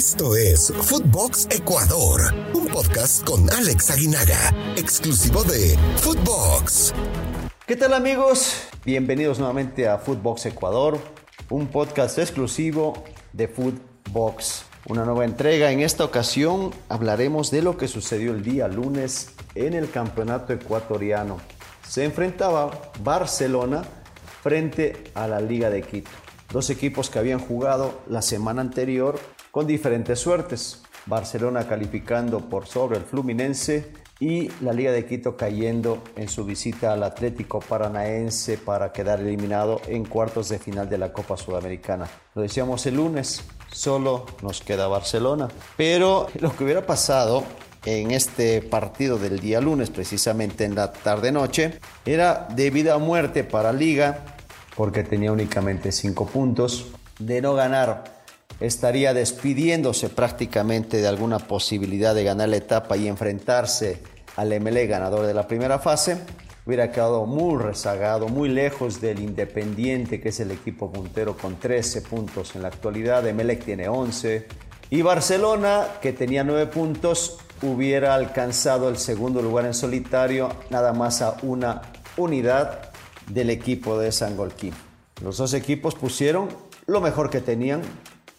Esto es Footbox Ecuador, un podcast con Alex Aguinaga, exclusivo de Footbox. ¿Qué tal amigos? Bienvenidos nuevamente a Footbox Ecuador, un podcast exclusivo de Footbox. Una nueva entrega. En esta ocasión hablaremos de lo que sucedió el día lunes en el campeonato ecuatoriano. Se enfrentaba Barcelona frente a la Liga de Quito. Dos equipos que habían jugado la semana anterior con diferentes suertes. Barcelona calificando por sobre el Fluminense y la Liga de Quito cayendo en su visita al Atlético Paranaense para quedar eliminado en cuartos de final de la Copa Sudamericana. Lo decíamos el lunes, solo nos queda Barcelona. Pero lo que hubiera pasado en este partido del día lunes, precisamente en la tarde-noche, era de vida o muerte para Liga, porque tenía únicamente cinco puntos. De no ganar estaría despidiéndose prácticamente de alguna posibilidad de ganar la etapa y enfrentarse al MLE ganador de la primera fase. Hubiera quedado muy rezagado, muy lejos del Independiente, que es el equipo puntero con 13 puntos en la actualidad. Emelec tiene 11. Y Barcelona, que tenía 9 puntos, hubiera alcanzado el segundo lugar en solitario, nada más a una unidad del equipo de Sangolquín. Los dos equipos pusieron lo mejor que tenían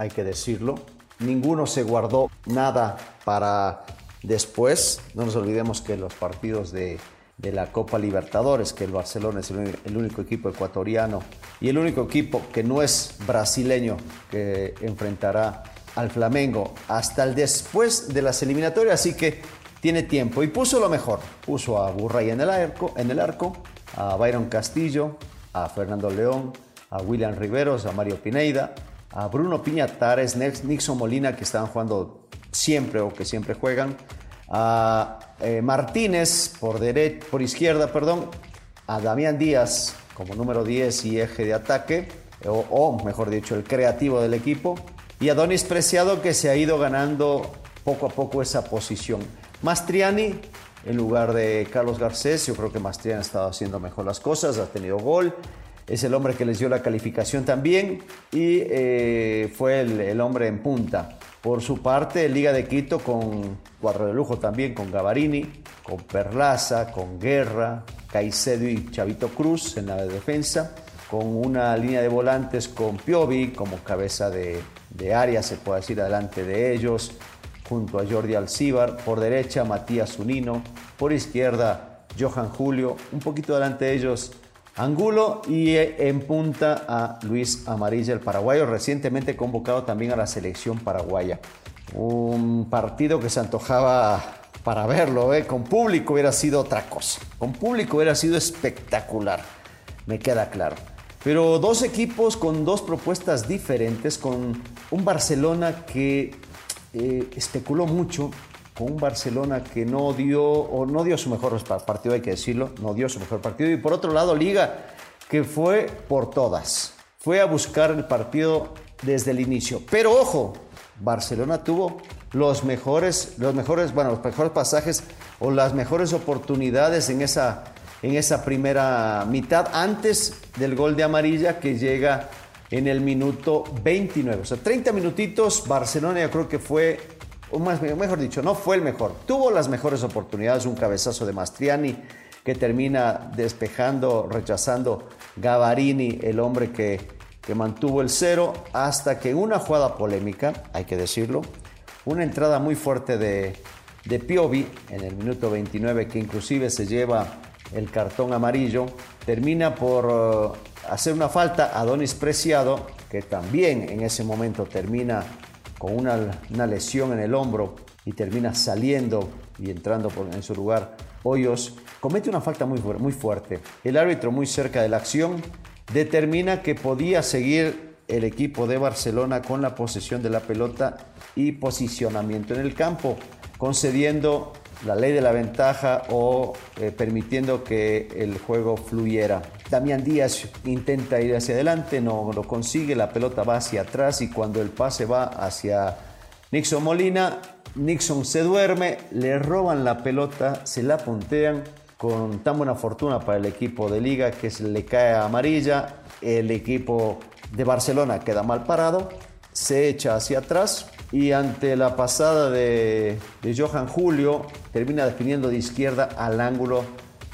hay que decirlo. Ninguno se guardó nada para después. No nos olvidemos que los partidos de, la Copa Libertadores, que el Barcelona es el, único equipo ecuatoriano y el único equipo que no es brasileño que enfrentará al Flamengo hasta el después de las eliminatorias, así que tiene tiempo y puso lo mejor. Puso a Burray en el arco, en el arco a Byron Castillo, a Fernando León, a William Riveros, a Mario Pineida, a Bruno Piñatares, Nixon Molina, que estaban jugando siempre o que siempre juegan, a eh, Martínez por, por izquierda, perdón, a Damián Díaz como número 10 y eje de ataque, o, o, mejor dicho, el creativo del equipo, y a Donis Preciado que se ha ido ganando poco a poco esa posición. Mastriani en lugar de Carlos Garcés, yo creo que Mastriani ha estado haciendo mejor las cosas, ha tenido gol, es el hombre que les dio la calificación también y eh, fue el, hombre en punta. Por su parte, Liga de Quito con cuadro de lujo también, con Gavarini, con Perlaza, con Guerra, Caicedo y Chavito Cruz en la defensa, con una línea de volantes con Piovi como cabeza de, área, se puede decir, adelante de ellos, junto a Jordi Alcíbar, por derecha Matías Zunino, por izquierda Johan Julio, un poquito delante de ellos Angulo y en punta a Luis Amarilla, el paraguayo, recientemente convocado también a la selección paraguaya. Un partido que se antojaba para verlo, ¿eh? con público hubiera sido otra cosa. Con público hubiera sido espectacular, me queda claro. Pero dos equipos con dos propuestas diferentes, con un Barcelona que eh, especuló mucho, un Barcelona que no dio, o no dio su mejor partido, hay que decirlo, no dio su mejor partido. Y por otro lado, Liga, que fue por todas. Fue a buscar el partido desde el inicio. Pero ojo, Barcelona tuvo los mejores, los mejores, bueno, los mejores pasajes o las mejores oportunidades en esa, en esa primera mitad antes del gol de amarilla que llega en el minuto 29. O sea, 30 minutitos, Barcelona yo creo que fue o más, mejor dicho, no fue el mejor. Tuvo las mejores oportunidades, un cabezazo de Mastriani que termina despejando, rechazando Gavarini, el hombre que, que mantuvo el cero, hasta que una jugada polémica, hay que decirlo, una entrada muy fuerte de, de Piovi en el minuto 29, que inclusive se lleva el cartón amarillo, termina por uh, hacer una falta a Donis Preciado, que también en ese momento termina con una, lesión en el hombro y termina saliendo y entrando en su lugar Hoyos, comete una falta muy, muy fuerte. El árbitro muy cerca de la acción determina que podía seguir el equipo de Barcelona con la posesión de la pelota y posicionamiento en el campo, concediendo la ley de la ventaja o eh, permitiendo que el juego fluyera. Damián Díaz intenta ir hacia adelante, no lo consigue, la pelota va hacia atrás y cuando el pase va hacia Nixon Molina, Nixon se duerme, le roban la pelota, se la puntean. Con tan buena fortuna para el equipo de liga que se le cae amarilla, el equipo de Barcelona queda mal parado, se echa hacia atrás y ante la pasada de, Johan Julio termina definiendo de izquierda al ángulo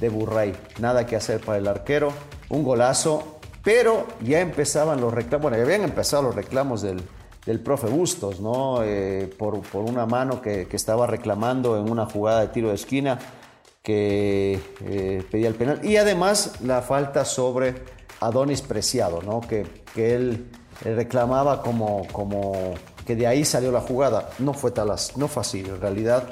de Burray. Nada que hacer para el arquero, un golazo, pero ya empezaban los reclamos, bueno, ya habían empezado los reclamos del, profe Bustos, ¿no? Eh, por, una mano que, estaba reclamando en una jugada de tiro de esquina que eh, pedía el penal. Y además la falta sobre Adonis Preciado, ¿no? Que, que él, reclamaba como, como que de ahí salió la jugada. No fue, talas, no fue así, en realidad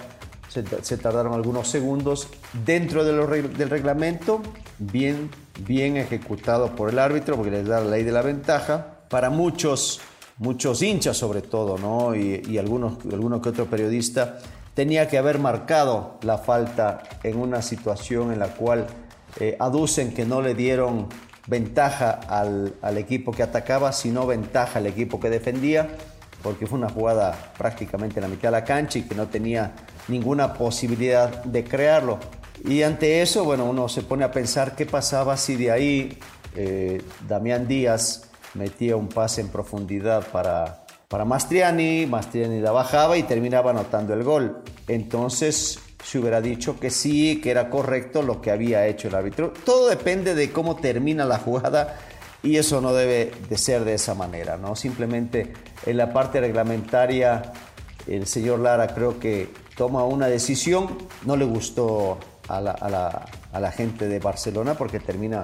se, tardaron algunos segundos dentro de del reglamento, bien, bien ejecutado por el árbitro, porque les da la ley de la ventaja. Para muchos, muchos hinchas sobre todo, ¿no? y, algunos, alguno que otro periodista, tenía que haber marcado la falta en una situación en la cual eh, aducen que no le dieron ventaja al, al, equipo que atacaba, sino ventaja al equipo que defendía, porque fue una jugada prácticamente en la mitad de la cancha y que no tenía ninguna posibilidad de crearlo. Y ante eso, bueno, uno se pone a pensar qué pasaba si de ahí eh, Damián Díaz metía un pase en profundidad para, para Mastriani, Mastriani la bajaba y terminaba anotando el gol. Entonces se hubiera dicho que sí, que era correcto lo que había hecho el árbitro. Todo depende de cómo termina la jugada y eso no debe de ser de esa manera, ¿no? Simplemente en la parte reglamentaria el señor Lara creo que toma una decisión, no le gustó a la, gente de Barcelona porque termina,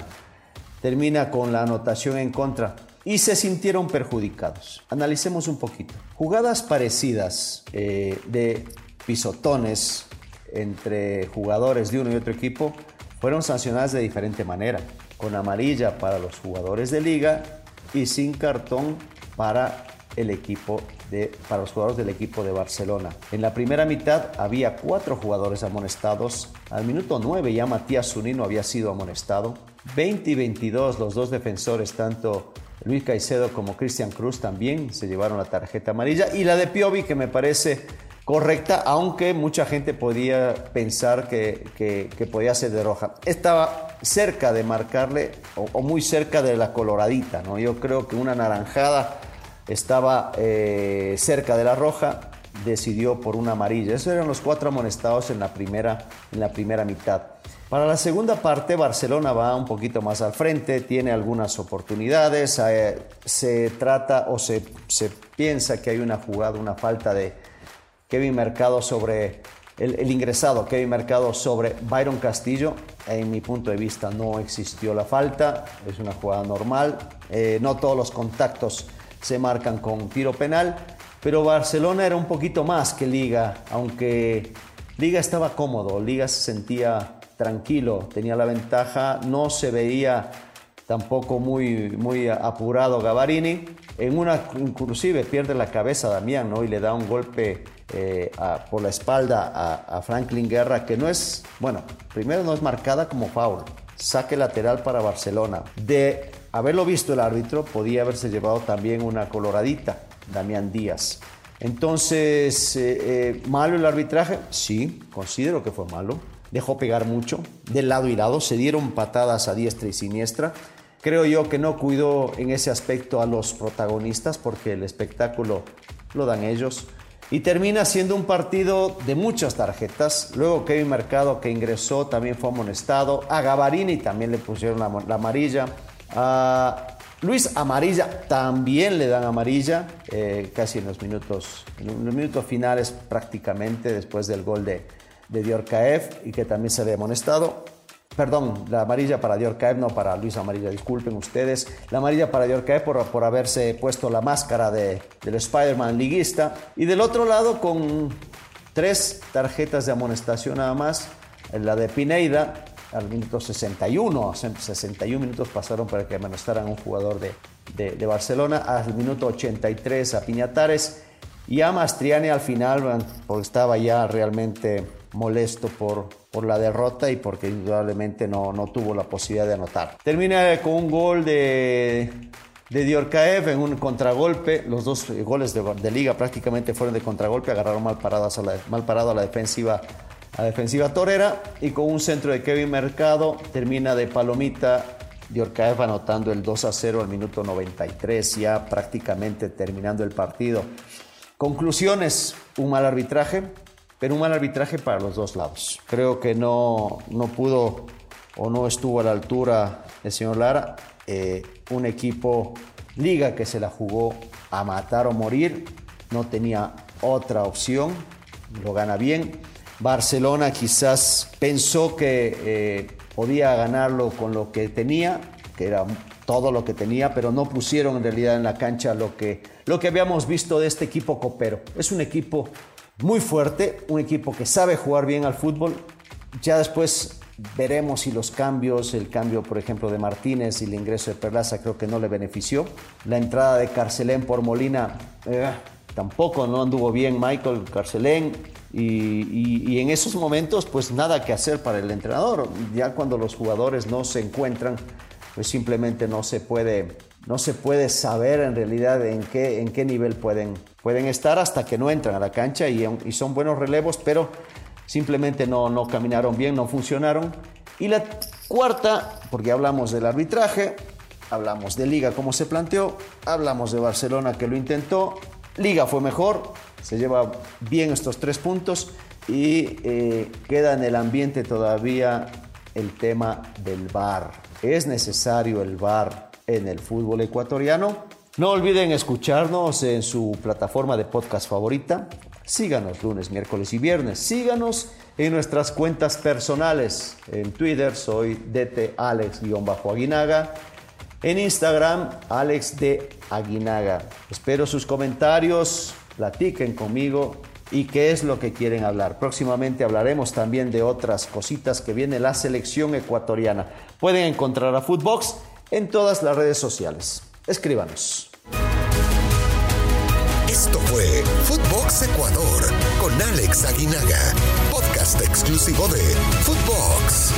termina con la anotación en contra y se sintieron perjudicados. Analicemos un poquito. Jugadas parecidas eh, de pisotones entre jugadores de uno y otro equipo fueron sancionadas de diferente manera, con amarilla para los jugadores de liga y sin cartón para el equipo de, para los jugadores del equipo de Barcelona. En la primera mitad había cuatro jugadores amonestados. Al minuto 9 ya Matías Zunino había sido amonestado. 20 y 22 los dos defensores, tanto Luis Caicedo como Cristian Cruz también se llevaron la tarjeta amarilla. Y la de Piovi que me parece correcta, aunque mucha gente podía pensar que, que, podía ser de roja. Estaba cerca de marcarle o, muy cerca de la coloradita, ¿no? Yo creo que una naranjada estaba eh, cerca de la roja, decidió por una amarilla. Esos eran los cuatro amonestados en la primera, en la primera mitad. Para la segunda parte, Barcelona va un poquito más al frente, tiene algunas oportunidades, eh, se trata o se, se, piensa que hay una jugada, una falta de Kevin Mercado sobre el, ingresado, Kevin Mercado sobre Byron Castillo. En mi punto de vista no existió la falta, es una jugada normal, eh, no todos los contactos se marcan con tiro penal, pero Barcelona era un poquito más que Liga, aunque Liga estaba cómodo, Liga se sentía tranquilo, tenía la ventaja, no se veía tampoco muy, muy apurado Gavarini. En una, inclusive pierde la cabeza Damián, ¿no? Y le da un golpe eh, por la espalda a, a, Franklin Guerra, que no es, bueno, primero no es marcada como foul. Saque lateral para Barcelona. De haberlo visto el árbitro, podía haberse llevado también una coloradita, Damián Díaz. Entonces, eh, eh, ¿malo el arbitraje? Sí, considero que fue malo. Dejó pegar mucho, de lado y lado, se dieron patadas a diestra y siniestra. Creo yo que no cuidó en ese aspecto a los protagonistas porque el espectáculo lo dan ellos. Y termina siendo un partido de muchas tarjetas. Luego Kevin Mercado que ingresó también fue amonestado. A Gavarini también le pusieron la amarilla. A Luis Amarilla también le dan amarilla, eh, casi en los minutos, en los minutos finales prácticamente después del gol de, de Diorcaev y que también se había amonestado. Perdón, la amarilla para Diorcaev, no para Luis Amarilla, disculpen ustedes. La amarilla para Diorcaev por, por haberse puesto la máscara de, del Spider-Man liguista. Y del otro lado, con tres tarjetas de amonestación nada más, la de Pineida, al minuto 61, 61 minutos pasaron para que amonestaran a un jugador de, de, Barcelona, al minuto 83 a Piñatares y a Mastriani al final, porque estaba ya realmente molesto por, por la derrota y porque indudablemente no, no tuvo la posibilidad de anotar. Termina con un gol de, de Diorcaev en un contragolpe. Los dos goles de, de, liga prácticamente fueron de contragolpe, agarraron mal, paradas a mal parado a la defensiva la defensiva torera y con un centro de Kevin Mercado termina de palomita Diorcaev anotando el 2 a 0 al minuto 93, ya prácticamente terminando el partido. Conclusiones, un mal arbitraje, pero un mal arbitraje para los dos lados. Creo que no, no pudo o no estuvo a la altura el señor Lara, eh, un equipo liga que se la jugó a matar o morir, no tenía otra opción, lo gana bien. Barcelona quizás pensó que eh, podía ganarlo con lo que tenía, que era todo lo que tenía, pero no pusieron en realidad en la cancha lo que, lo que habíamos visto de este equipo copero. Es un equipo muy fuerte, un equipo que sabe jugar bien al fútbol. Ya después veremos si los cambios, el cambio por ejemplo de Martínez y el ingreso de Perlaza creo que no le benefició. La entrada de Carcelén por Molina eh, tampoco no anduvo bien Michael Carcelén. Y, en esos momentos, pues nada que hacer para el entrenador. Ya cuando los jugadores no se encuentran, pues simplemente no se puede, no se puede saber en realidad en qué, en qué nivel pueden, pueden estar hasta que no entran a la cancha y, son buenos relevos, pero simplemente no, no caminaron bien, no funcionaron. Y la cuarta, porque hablamos del arbitraje, hablamos de Liga como se planteó, hablamos de Barcelona que lo intentó, Liga fue mejor, se lleva bien estos tres puntos y eh, queda en el ambiente todavía el tema del VAR. ¿Es necesario el VAR en el fútbol ecuatoriano? No olviden escucharnos en su plataforma de podcast favorita. Síganos lunes, miércoles y viernes. Síganos en nuestras cuentas personales. En Twitter soy DT Alex-Aguinaga. En Instagram, Alex de Aguinaga. Espero sus comentarios, platiquen conmigo y qué es lo que quieren hablar. Próximamente hablaremos también de otras cositas que viene la selección ecuatoriana. Pueden encontrar a Footbox en todas las redes sociales. Escríbanos. Esto fue Footbox Ecuador con Alex Aguinaga, podcast exclusivo de Footbox.